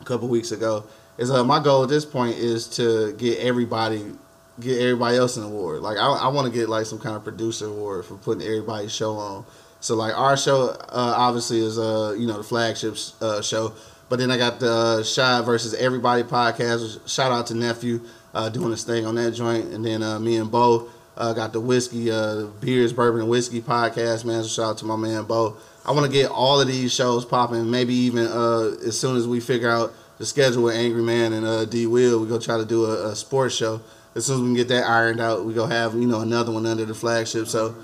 a couple weeks ago, is uh, my goal at this point is to get everybody get everybody else an award. Like I, I want to get like some kind of producer award for putting everybody's show on. So like our show, uh, obviously is uh you know the flagship uh, show, but then I got the uh, Shy versus Everybody podcast. Shout out to nephew uh, doing his thing on that joint, and then uh, me and Bo uh, got the whiskey uh, beers, bourbon, and whiskey podcast. Man, so shout out to my man Bo. I want to get all of these shows popping. Maybe even uh, as soon as we figure out the schedule with Angry Man and uh, D Will, we go try to do a, a sports show. As soon as we can get that ironed out, we go have you know another one under the flagship. So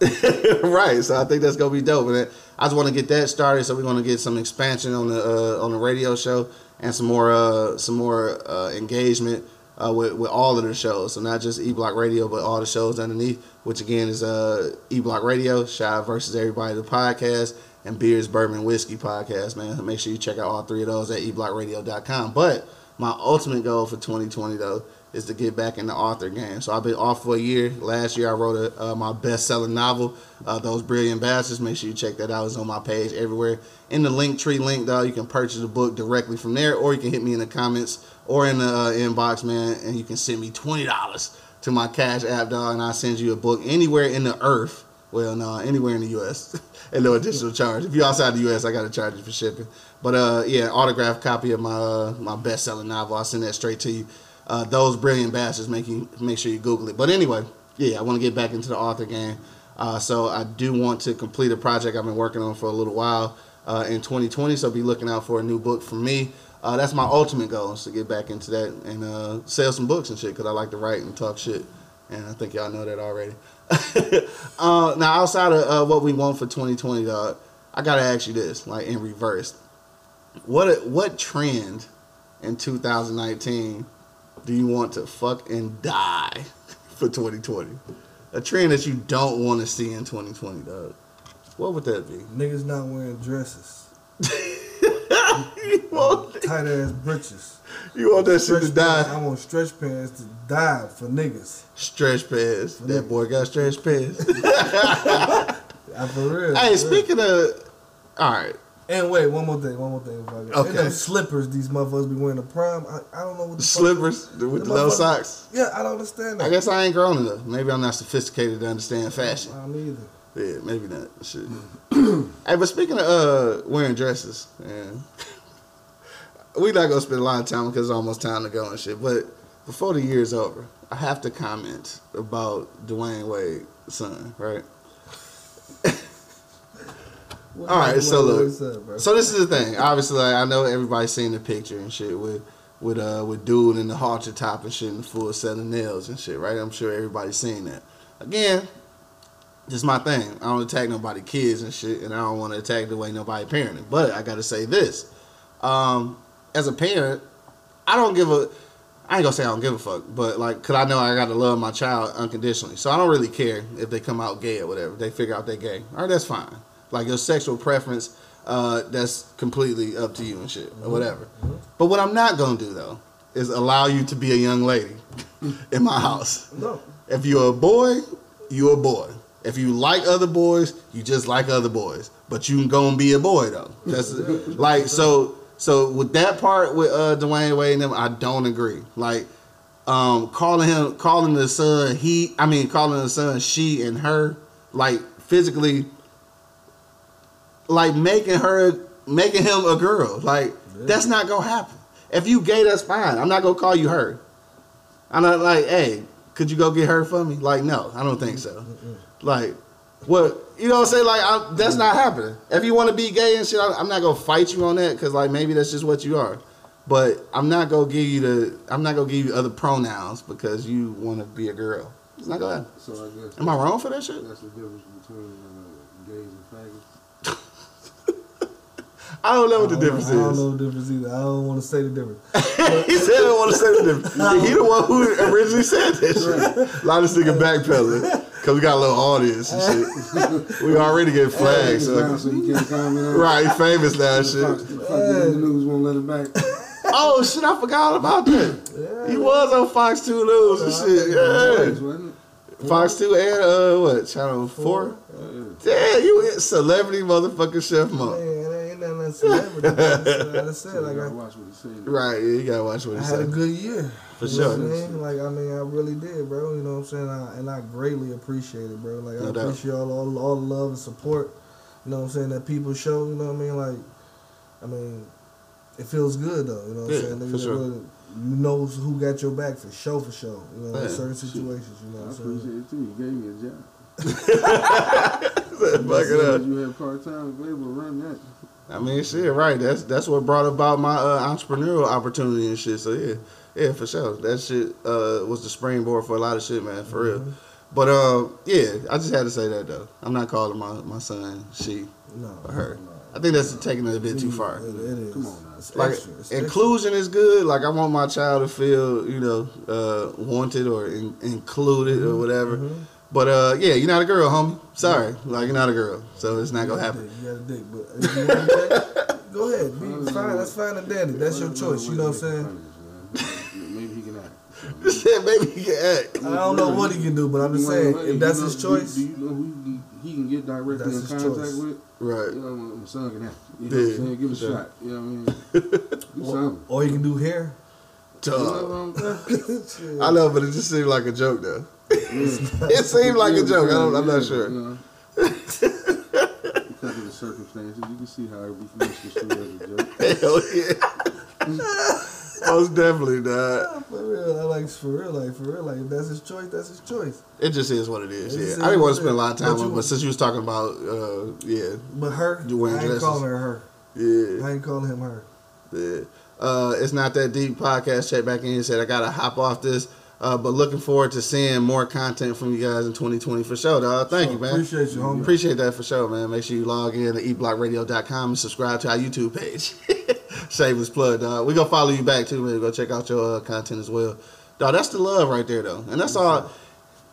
[laughs] right. So I think that's gonna be dope. I just want to get that started. So we're gonna get some expansion on the uh, on the radio show and some more uh, some more uh, engagement uh, with with all of the shows. So not just E Block Radio, but all the shows underneath. Which again is uh, E Block Radio, Shy versus Everybody the podcast, and Beers Bourbon Whiskey podcast. Man, make sure you check out all three of those at eblockradio.com. But my ultimate goal for 2020 though is to get back in the author game. So I've been off for a year. Last year I wrote a, uh, my best-selling novel, uh, Those Brilliant Bastards. Make sure you check that out. It's on my page everywhere. In the link tree link, though, you can purchase the book directly from there, or you can hit me in the comments or in the uh, inbox, man, and you can send me twenty dollars to my Cash App, dog, and I'll send you a book anywhere in the earth. Well, no, anywhere in the U.S. [laughs] and no additional charge. If you're outside the U.S., I got to charge you for shipping. But uh, yeah, autographed copy of my uh, my best-selling novel. I'll send that straight to you uh, those brilliant bastards. Make you make sure you Google it. But anyway, yeah, I want to get back into the author game. Uh, so I do want to complete a project I've been working on for a little while uh, in 2020. So be looking out for a new book from me. Uh, that's my ultimate goal is to get back into that and uh, sell some books and shit because I like to write and talk shit. And I think y'all know that already. [laughs] Uh, now, outside of what we want for 2020, dog, I gotta ask you this, like in reverse. What what trend in 2019 do you want to fuck and die [laughs] for 2020? A trend that you don't want to see in 2020, dog. What would that be? Niggas not wearing dresses. [laughs] you want, um, Tight ass britches. you want that shit to Stretch pants. die? I want stretch pants to die for niggas. Stretch pants. That boy got stretch pants. [laughs] I for real. hey, for speaking of, all right. And wait, one more thing, one more thing. If I get. Okay. And them slippers these motherfuckers be wearing the prime. I, I don't know what the The fuck- slippers with the no motherfuckers- socks. Yeah, I don't understand that. I guess I ain't grown enough. Maybe I'm not sophisticated to understand fashion. I don't either. Yeah, maybe not. Shit. [clears throat] hey, but speaking of uh, wearing dresses, man, [laughs] we not gonna spend a lot of time because it's almost time to go and shit. But before the year's over, I have to comment about Dwyane Wade's son, right? What- All right, what- so look. what's up? So this is the thing. Obviously, like, I know everybody's seen the picture and shit with with uh with dude in the halter top and shit and the full set of nails and shit, right? I'm sure everybody's seen that. Again, just my thing. I don't attack nobody kids and shit, and I don't want to attack the way nobody parenting. But I gotta say this. Um, as a parent, I don't give a I ain't gonna say I don't give a fuck, but like, cause I know I gotta love my child unconditionally. So I don't really care if they come out gay or whatever. They figure out they're gay. All right, that's fine. Like your sexual preference, uh, that's completely up to you and shit or whatever. But what I'm not gonna do though is allow you to be a young lady [laughs] in my house. no. If you're a boy, you're a boy. If you like other boys, you just like other boys. But you can go and be a boy though. That's like so. So with that part with uh, Dwyane Wade and them, I don't agree. Like um, calling him, calling the son he, I mean calling the son she and her, like physically, like making her, making him a girl. Like that's not gonna happen. If you gay, that's fine. I'm not gonna call you her. I'm not like, hey, could you go get her for me? Like, no, I don't think so. Like, what you know what I'm saying? Like, I, that's not happening. If you want to be gay and shit, I, I'm not gonna fight you on that because like maybe that's just what you are. But I'm not gonna give you the I'm not gonna give you other pronouns because you want to be a girl. It's not gonna happen. So I guess Am I wrong for that shit? that's the difference between uh, gays. I don't know what the difference know- I don't know the difference either. I don't want to say the difference. [laughs] he said I don't want to say the difference. [laughs] He the one who originally said shit. A lot of this nigga backpedaling because we got a little audience and shit. [laughs] We already get flagged. Now, So. so he can't comment on. Right, he famous now and Fox, shit. Fox the news won't let him back. Oh shit, I forgot about that. He was on Fox Two News and shit. Yeah, Fox Two and uh what Channel Four? it? Yeah, you celebrity motherfucking chef mom. Man, that ain't nothing that celebrity. That's what I [laughs] said. Yeah. Like I I, watch what he said. Right, yeah, you gotta watch what he said. I had a good year. For You know sure. what I mean? Like I mean, I really did, bro. You know what I'm saying? I, and I greatly appreciate it, bro. Like I doubt. appreciate all, all all the love and support. You know what I'm saying? That people show. You know what I mean? Like, I mean, it feels good though. You know what Yeah, I'm saying? for Niggas sure. really knows who got your back for show for show. You know, Yeah. in certain situations. You know I what I'm saying? appreciate it too. You gave me a job. [laughs] [laughs] Fuck it up. You had part time available, run that. I mean, shit, right. That's that's what brought about my uh, entrepreneurial opportunity and shit. So yeah, yeah, for sure. That shit uh, was the springboard for a lot of shit, man, for real. But um, yeah, I just had to say that though. I'm not calling my, my son she No, or her. no. I think that's taking it a bit too far. It, it is. Come on now. It's Like extra. It's extra. inclusion is good. Like I want my child to feel, you know, uh, wanted or in, included or whatever. Mhm. But uh, yeah, you're not a girl, homie. Sorry, like you're not a girl, so it's not You gonna happen. dick, You got a dick, but if you want to take, go ahead. Be fine. That's fine and dandy. That's your choice. You know what I'm saying? Maybe he can act. Maybe he can act. I don't know what he can do, but I'm just saying, if that's his choice, Do you know who he can, get directly in contact choice. with? Right. You know, my son can act. You know what I'm saying? Give it a shot. You know what I mean? Do or, something. or he can do hair. You know Dog. what I'm saying? I know, but it just seemed like a joke though. [laughs] it seemed like a joke. I don't, I'm not sure. You know. because of the circumstances, you can see how we can misconstrue as a joke. [laughs] Hell yeah. Most definitely, dog. For real, I like for real, like for real, like if that's his choice, that's his choice. It just is what it is. It Yeah, I didn't want to spend a lot of time on, But it, you- but since you was talking about, uh, yeah, But her, You I ain't dresses. calling her her. yeah. I ain't calling him her. Yeah. Uh, it's not that deep podcast. Check back in and said I gotta hop off this. Uh, but looking forward to seeing more content from you guys in 2020 for sure, dog. Thank you, man. appreciate you, homie. Appreciate that for sure, man. Make sure you log in to eblockradio.com and subscribe to our YouTube page. [laughs] Shameless plug, dog. We gonna follow you back too, man. Go check out your uh, content as well, dog. That's the love right there, though, and that's all.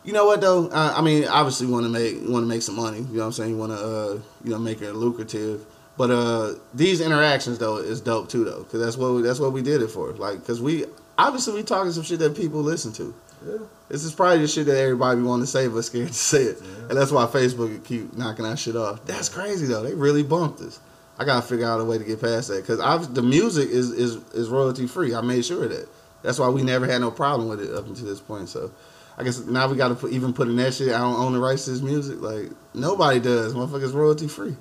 You know what though? Uh, I mean, obviously, want to make want to make some money. You know what I'm saying? You want to, uh, you know, make it lucrative. But uh, these interactions though is dope too, though, because that's what we, that's what we did it for. Like, because we obviously we talking some shit that people listen to. Yeah. This is probably the shit that everybody want to say but scared to say it, and that's why Facebook keep knocking our shit off. That's crazy though. They really bumped us. I gotta figure out a way to get past that because the music is is is royalty free. I made sure of that. That's why we never had no problem with it up until this point. So. I guess now we got to put, even put in that shit. I don't own the rights to this music. Like nobody does. Motherfuckers royalty free.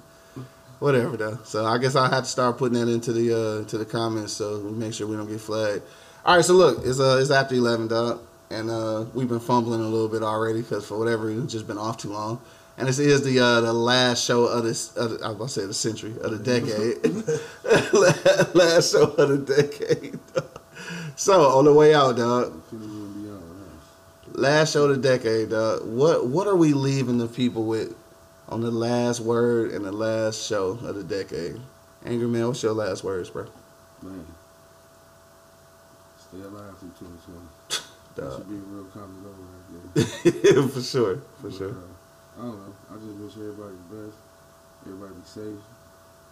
Whatever though. So I guess I'll have to start putting that into the uh to the comments so we make sure we don't get flagged. All right. So look, it's uh it's after eleven, dog, and uh we've been fumbling a little bit already because for whatever reason, it's just been off too long. And this is the uh, the last show of this. Of the, I was about to say the century of the decade. [laughs] last show of the decade. so on the way out, dog. Last show of the decade, dog. What what are we leaving the people with on the last word and the last show of the decade? Angry man, what's your last words, bro? Man. Stay alive through 2020. That should be a real common goal right [laughs] there. for sure, for But, sure. uh, I don't know. I just wish everybody the best. Everybody be safe.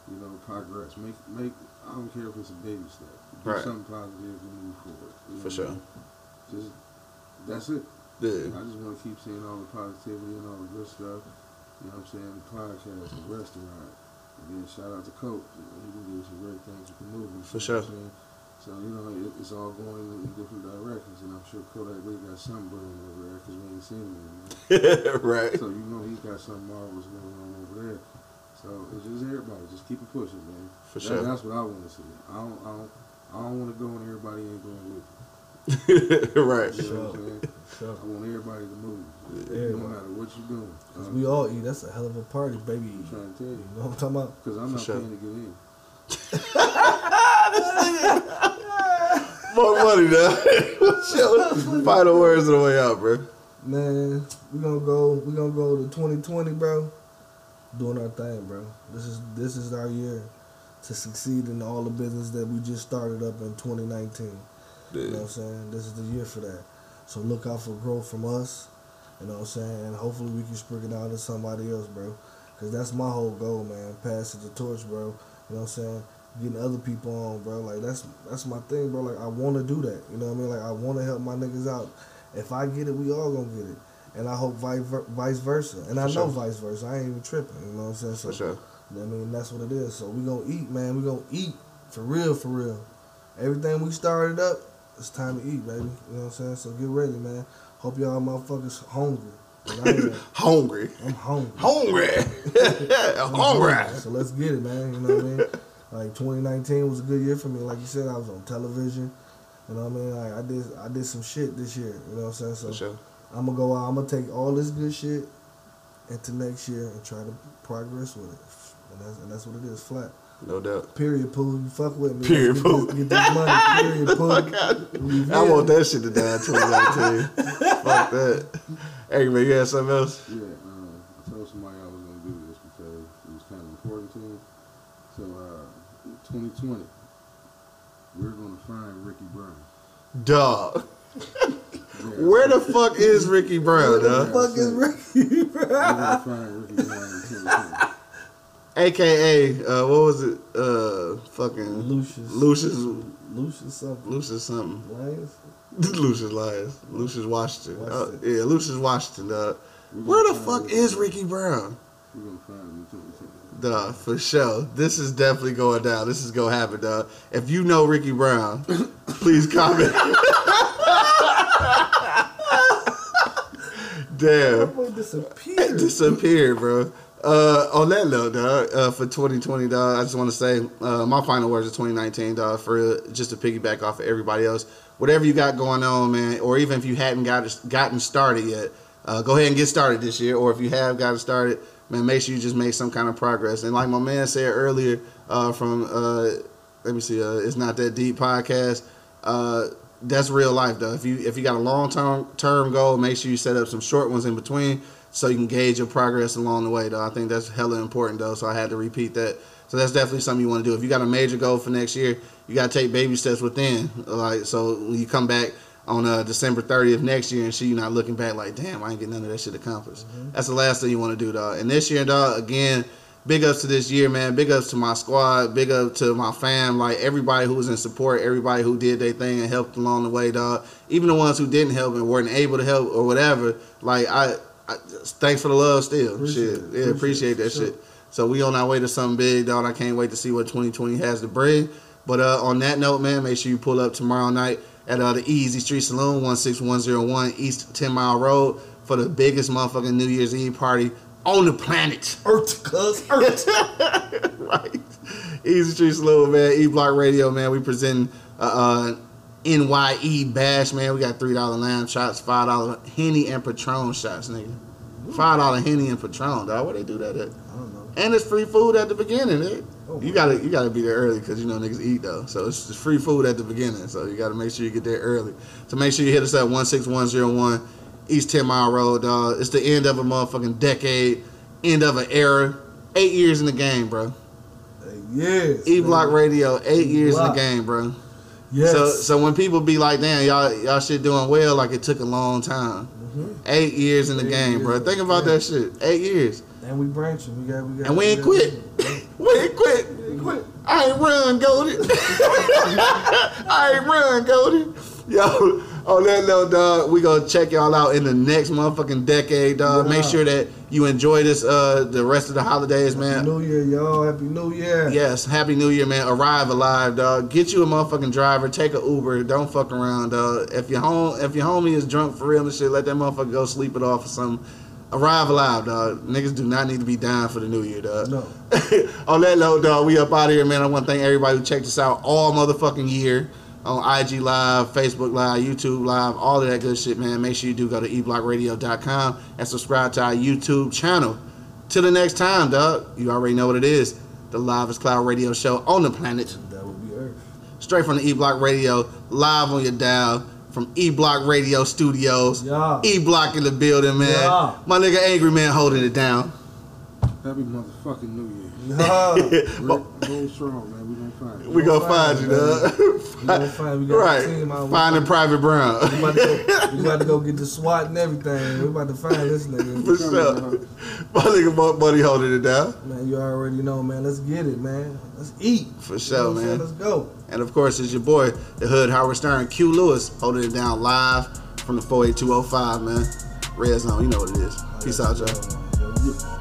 You know, progress. Make make. I don't care if it's a baby step. Do Right. something positive and move forward. You know For what I sure. mean? Just that's it. Yeah, I just want to keep seeing all the positivity and all the good stuff. You know what I'm saying? The podcast, the restaurant. And then shout out to Coach. You know, he can do some great things with the movement. For sure. What I'm saying? So, you know, it, it's all going in different directions. And I'm sure Kodak Lee got something brewing over there because we ain't seen him. You know? [laughs] right. So you know he's got something marvelous going on over there. So it's just everybody, just keep it pushing, man. For That- sure. That's what I want to see. I don't, I don't, I don't want to go and everybody ain't going with you. [laughs] right. You know I'm Sure. saying? Sure. I want everybody to move, Yeah, no matter what you're doing. Cause I'm we all eat. That's a hell of a party, baby. You trying to tell you, know what I'm talking about? because I'm For not sure. paying to get in. [laughs] Monk Money, your [laughs] final words of the way out, bro? Man, we gonna go. We gonna go to 2020, bro. Doing our thing, bro. This is this is our year to succeed in all the business that we just started up in 2019. You know what I'm saying? This is the year for that. So look out for growth from us. You know what I'm saying? And hopefully we can sprinkle it out to somebody else, bro. Cause that's my whole goal, man. Passing the torch, bro. You know what I'm saying? Getting other people on, bro. Like that's that's my thing, bro. Like I want to do that. You know what I mean? Like I want to help my niggas out. If I get it, we all gonna get it. And I hope vice, versa. And I For know vice versa. I ain't even tripping. You know what I'm saying? So For sure. I mean, that's what it is. So we gonna eat, man. We gonna eat for real, for real. Everything we started up, it's time to eat, baby. You know what I'm saying? So get ready, man. Hope y'all motherfuckers hungry. 'Cause I am. [laughs] Hungry. I'm hungry. [laughs] Hungry. Hungry. So let's get it, man. You know what I mean? Like 2019 was a good year for me. Like you said, I was on television. You know what I mean? Like I did, I did some shit this year. You know what I'm saying? So For sure. I'm gonna go out. I'm gonna take all this good shit into next year and try to progress with it. And that's, and that's what it is, flat. No doubt. Period, Pooh. You fuck with me. Period, Let's Get this, get this money. Period, [laughs] Pooh. You I want that shit to die in 2019. [laughs] Fuck that. Hey, man, you had something else? Yeah, uh, I told somebody I was gonna do this because it was kind of important to me. So, uh, 2020, we're gonna find Ricky Brown. Dog. [laughs] Yeah, Where the fuck is Ricky Brown, Who the dog? fuck is Ricky? we're gonna find Ricky Brown in 2020. AKA, uh, what was it? Uh, fucking Lucius. Lucius, Lucius something. Lucius something. Lions? [laughs] Lucius Lyons. Lucius Washington. Uh, Washington. yeah, Lucius Washington, dog. We're Where gonna the find fuck is Ricky Brown? We're gonna find him in 2020. Dog, for sure. This is definitely going down. This is gonna happen, dog. If you know Ricky Brown, [laughs] please comment. Damn. That disappeared. [laughs] disappeared, bro. Uh, on that note, dog, uh, for 2020, dog, I just want to say uh, my final words of 2019, dog, for just to piggyback off of everybody else. Whatever you got going on, man, or even if you hadn't got gotten started yet, uh, go ahead and get started this year. Or if you have gotten started, man, make sure you just make some kind of progress. And like my man said earlier, uh, from uh, let me see, uh, it's not that deep podcast. Uh, that's real life though. If you if you got a long term term goal, make sure you set up some short ones in between so you can gauge your progress along the way though. I think that's hella important though. So I had to repeat that. So that's definitely something you want to do. If you got a major goal for next year, you got to take baby steps within. Like so, when you come back on uh, December 30th next year and see you not looking back like, damn, I ain't get none of that shit accomplished. That's the last thing you want to do, dog. And this year, dog, again, big ups to this year, man. Big ups to my squad. Big up to my fam. Like everybody who was in support, everybody who did their thing and helped along the way, dog. Even the ones who didn't help and weren't able to help or whatever. Like I, I thanks for the love still. Appreciate shit, it. yeah, appreciate, Appreciate that. Sure. shit. So we on our way to something big, dog. I can't wait to see what 2020 has to bring. But uh, on that note, man, make sure you pull up tomorrow night at uh, the Easy Street Saloon, 16101 East 10 Mile Road for the biggest motherfucking New Year's Eve party on the planet. Earth, cuz. Earth. [laughs] right. Easy Street Saloon, man. E Block Radio, man. We present uh, uh, NYE Bash, man. We got $3 lamb shots, $5 Henny and Patron shots, nigga. $5 Henny and Patron, dog. Where they do that at? I don't know. And it's free food at the beginning. Eh? Oh, You gotta you gotta be there early because you know niggas eat though. So it's just free food at the beginning. So you gotta make sure you get there early. So make sure you hit us at one six one zero one East Ten Mile Road, dog. It's the end of a motherfucking decade, end of an era. Eight years in the game, bro. Hey, yes. E Block. Radio, eight years in the game, bro. Yes. So so when people be like, damn, y'all y'all shit doing well, like it took a long time. Mhm. Eight years in the Eight game, bro. Think about game. that shit. Eight years. And we branching. We got. We got. And we ain't quit. [laughs] We ain't quit. quit. I ain't run, Goldie. [laughs] I ain't run, Goldie. Yo, on that note, dog, we gonna check y'all out in the next motherfucking decade, dog. Make sure that you enjoy this uh the rest of the holidays, Happy man. New Year, y'all. Happy New Year. Yes, happy new year, man. Arrive alive, dog. Get you a motherfucking driver, take a Uber, don't fuck around, dog. If your home if your homie is drunk for real and shit, let that motherfucker go sleep it off or something. Arrive alive, dog. Niggas do not need to be dying for the new year, dog. No. [laughs] on that note, dog, we up out of here, man. I want to thank everybody who checked us out all motherfucking year on IG Live, Facebook Live, YouTube Live, all of that good shit, man. Make sure you do go to eblockradio.com and subscribe to our YouTube channel. Till the next time, dog, you already know what it is. The Livest Cloud Radio Show on the planet. That would be Earth. Straight from the E Block Radio, live on your dial from E Block Radio Studios. Yeah. E Block in the building, man. Yeah. My nigga Angry Man holding it down. Happy motherfucking New Year. [laughs] Nah. We're strong, man. Find. We gonna find you, dog. We gonna find. We got a team right. out. Finding Private Brown. We about, to go, we about to go get the [laughs] SWAT and everything. We about to find this nigga. For sure. My nigga Buddy holding it down. Man, you already know, man. Let's get it, man. Let's eat. For You know sure, I'm saying? man. Let's go. And of course, it's your boy, the Hood Howard Stern, Q Lewis, holding it down live from the 48205, man. Red Zone, you know what it is. Peace out, y'all.